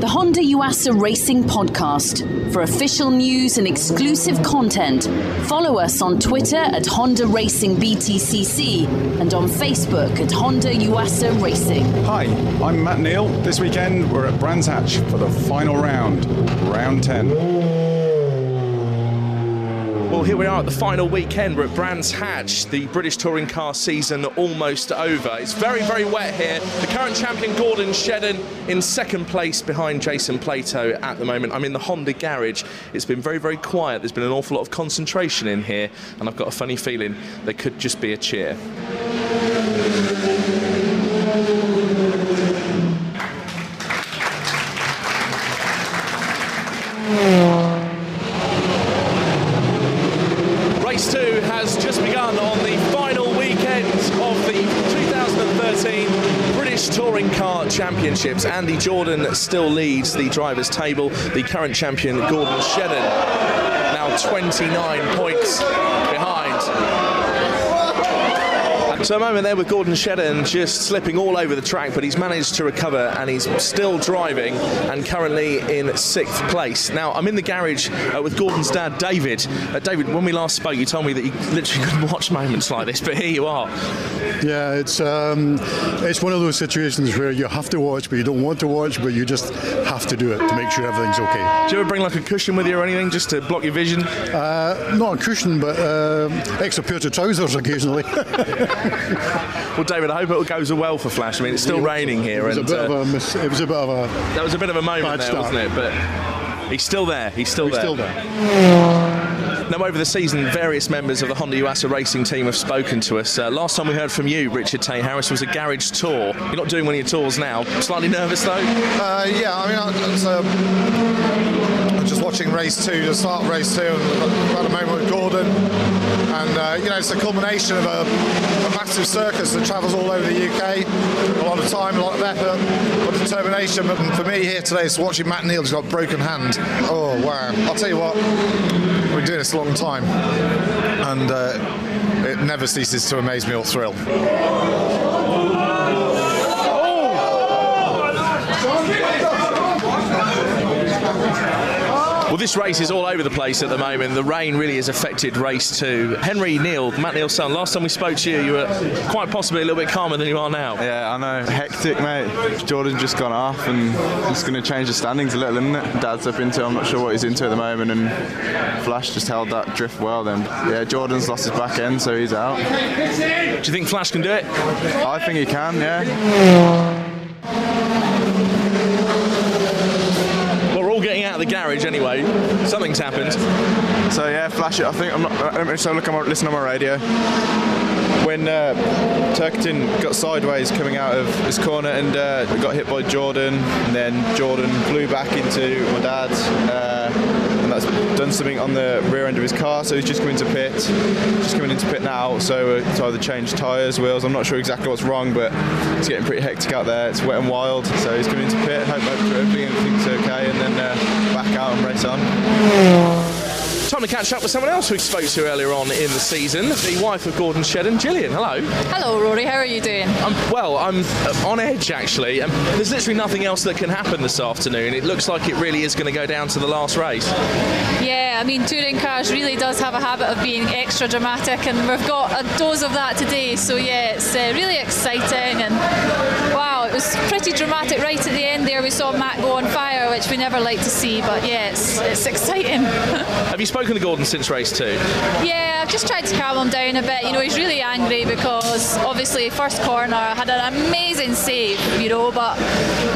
the Honda Yuasa Racing Podcast. For official news and exclusive content, follow us on Twitter at Honda Racing BTCC and on Facebook at Honda Yuasa Racing. Hi, I'm Matt Neal. This weekend we're at Brands Hatch for the final round, round 10. Well, here we are at the final weekend. We're at Brands Hatch. The British touring car season almost over. It's very, very wet here. The current champion Gordon Shedden in second place behind Jason Plato at the moment. I'm in the Honda garage. It's been very, very quiet. There's been an awful lot of concentration in here, and I've got a funny feeling there could just be a cheer. Race 2 has just begun on the final weekend of the 2013 British Touring Car Championships. Andy Jordan still leads the drivers' table. The current champion, Gordon Shedden, now 29 points behind. So a moment there with Gordon Shedden just slipping all over the track, but he's managed to recover and he's still driving and currently in sixth place. Now I'm in the garage uh, with Gordon's dad, David. Uh, David, when we last spoke, you told me that you literally couldn't watch moments like this, but here you are. Yeah, it's um, it's one of those situations where you have to watch, but you don't want to watch, but you just have to do it to make sure everything's okay. Do you ever bring like a cushion with you or anything just to block your vision? Uh, not a cushion, but uh, extra pair of trousers occasionally. Well, David, I hope it goes well for Flash. I mean, it's still raining here, It was a and bit of uh, a mis- it was a bit of a that was a bit of a moment there, start. wasn't it? But he's still there. He's still he's there. still there. Now, over the season, various members of the Honda Yuasa racing team have spoken to us. Uh, last time we heard from you, Richard Tay Harris, was a garage tour. You're not doing one of your tours now. Slightly nervous though. Uh, yeah, I mean, it's, um, I'm just watching race two, the start of race two, and I've a moment with Gordon. And, uh, you know, it's a culmination of a, a massive circus that travels all over the UK. A lot of time, a lot of effort, a lot of determination. But for me here today, it's watching Matt Neal, who's got a broken hand. Oh, wow. I'll tell you what, we've been doing this a long time. And uh, it never ceases to amaze me or thrill. Well, this race is all over the place at the moment. The rain really has affected race two. Henry Neal, Matt Neal's son, last time we spoke to you, you were quite possibly a little bit calmer than you are now. Yeah, I know. Hectic, mate. Jordan's just gone off, and it's going to change the standings a little, isn't it? Dad's up into. I'm not sure what he's into at the moment, and Flash just held that drift well. Then, yeah, Jordan's lost his back end, so he's out. Do you think Flash can do it? I think he can. Yeah. Garage anyway. Something's happened. So yeah, Flash. It. I think I'm not. So look. on my- Listen on my radio. When uh, got sideways coming out of his corner and uh, got hit by Jordan, and then Jordan flew back into my dad's. uh, and that's done something on the rear end of his car. So he's just coming to pit, just coming into pit now. So uh, to either change tyres, wheels. I'm not sure exactly what's wrong, but it's getting pretty hectic out there. It's wet and wild. So he's coming into pit. Hope everything's okay, and then uh, back out and race on. Time to catch up with someone else we spoke to earlier on in the season, the wife of Gordon Shedden, Gillian. Hello. Hello, Rory. How are you doing? I'm, well, I'm uh, on edge actually. Um, there's literally nothing else that can happen this afternoon. It looks like it really is going to go down to the last race. Yeah, I mean, touring cars really does have a habit of being extra dramatic, and we've got a dose of that today. So yeah, it's uh, really exciting, and wow, it was pretty dramatic right at the end there. We saw Matt go on fire, which we never like to see, but yeah, it's, it's exciting. Have you spoken to Gordon since race two? Yeah, I've just tried to calm him down a bit. You know, he's really angry because obviously first corner had an amazing save, you know, but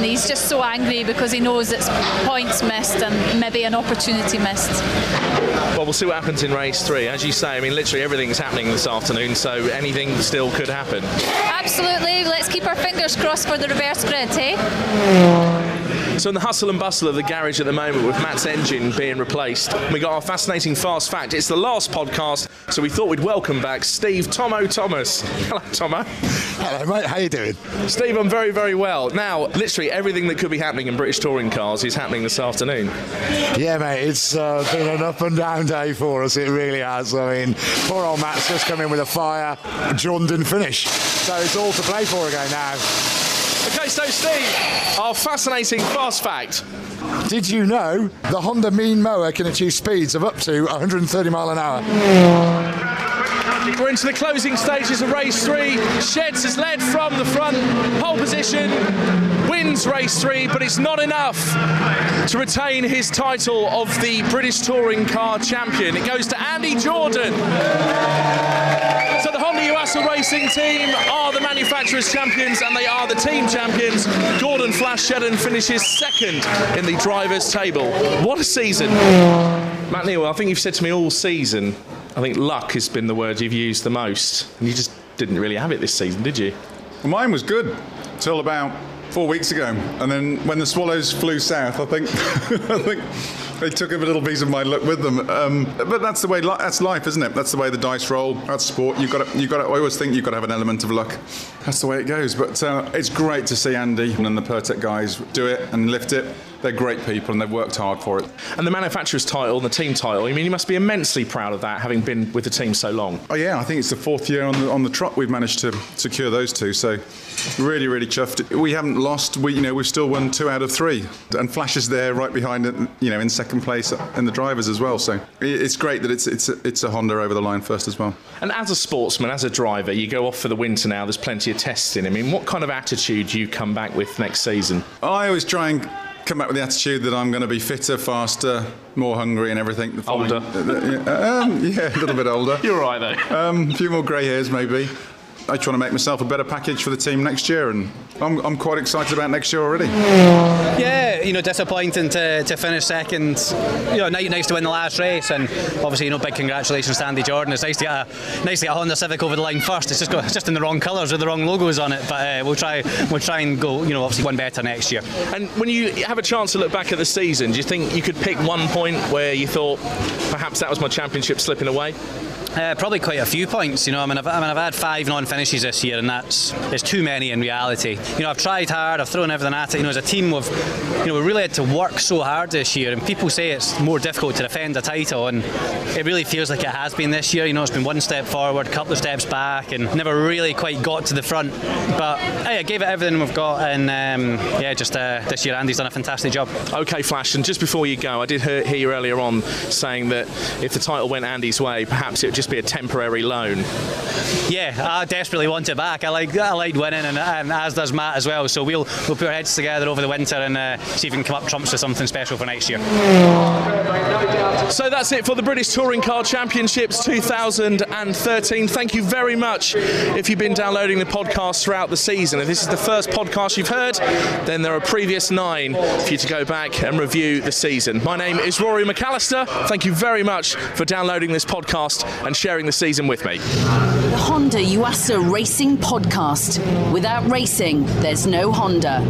he's just so angry because he knows it's points missed and maybe an opportunity missed. Well, we'll see what happens in race three. As you say, I mean, literally everything's happening this afternoon, so anything still could happen. Absolutely. Let's keep our fingers crossed for the reverse grid, eh? So in the hustle and bustle of the garage at the moment with Matt's engine being replaced, we got our fascinating fast fact. It's the last podcast, so we thought we'd welcome back Steve Tomo Thomas. Hello, Tomo. Hello, mate. How you doing? Steve, I'm very, very well. Now, literally everything that could be happening in British touring cars is happening this afternoon. Yeah, mate. It's uh, been an up and down day for us. It really has. I mean, poor old Matt's just come in with a fire. Didn't finish, so it's all to play for again now. Okay, So, Steve, our fascinating fast fact. Did you know the Honda Mean Mower can achieve speeds of up to 130 mile an hour? We're into the closing stages of race three. Sheds has led from the front, pole position, wins race three, but it's not enough to retain his title of the British Touring Car Champion. It goes to Andy Jordan. So the Honda Yuasa Racing team are the manufacturer's champions and they are the team champions. Gordon Flash Shedden finishes second in the drivers' table. What a season! Matt Neal, I think you've said to me all season, I think luck has been the word you've used the most. And you just didn't really have it this season, did you? Well, mine was good till about four weeks ago, and then when the Swallows flew south, I think I think they took a little piece of my luck with them. Um, but that's the way li- that's life, isn't it? That's the way the dice roll. That's sport. You've got you've got I always think you've got to have an element of luck. That's the way it goes. But uh, it's great to see Andy and the Pirtek guys do it and lift it. They're great people and they've worked hard for it. And the manufacturer's title and the team title, I mean, you must be immensely proud of that, having been with the team so long. Oh yeah, I think it's the fourth year on the on the trot we've managed to secure those two. So really, really chuffed. We haven't lost. We you know we've still won two out of three, and Flash is there right behind it. You know in second place in the drivers as well. So it's great that it's it's it's a Honda over the line first as well. And as a sportsman, as a driver, you go off for the winter now. There's plenty of testing. I mean, what kind of attitude do you come back with next season? I always try and come back with the attitude that I'm going to be fitter, faster, more hungry, and everything. The Older. Uh, um, yeah, a little bit older. You're right though. Um, a few more grey hairs maybe. I try to make myself a better package for the team next year, and I'm, I'm quite excited about next year already. Yeah, you know, disappointing to, to finish second. You know, nice, to win the last race, and obviously, you know, big congratulations to Andy Jordan. It's nice to get a nice to get a Honda Civic over the line first. It's just got, it's just in the wrong colours with the wrong logos on it, but uh, we'll try we'll try and go. You know, obviously, one better next year. And when you have a chance to look back at the season, do you think you could pick one point where you thought perhaps that was my championship slipping away? Uh, probably quite a few points, you know. I mean, I've, I mean, I've had five non-finishes this year, and that's it's too many in reality. You know, I've tried hard, I've thrown everything at it. You know, as a team, we've, you know, we really had to work so hard this year, and people say it's more difficult to defend a title, and it really feels like it has been this year. You know, it's been one step forward, a couple of steps back, and never really quite got to the front. But hey, I gave it everything we've got, and um, yeah, just uh, this year, Andy's done a fantastic job. Okay, Flash, and just before you go, I did hear, hear you earlier on saying that if the title went Andy's way, perhaps it would just be a temporary loan. Yeah, I desperately want it back. I like I like winning, and, and as does Matt as well. So we'll we'll put our heads together over the winter and uh, see if we can come up trumps with something special for next year. So that's it for the British Touring Car Championships 2013. Thank you very much if you've been downloading the podcast throughout the season. If this is the first podcast you've heard, then there are previous nine for you to go back and review the season. My name is Rory McAllister. Thank you very much for downloading this podcast and sharing the season with me. The Honda Yuasa Racing Podcast. Without racing, there's no Honda.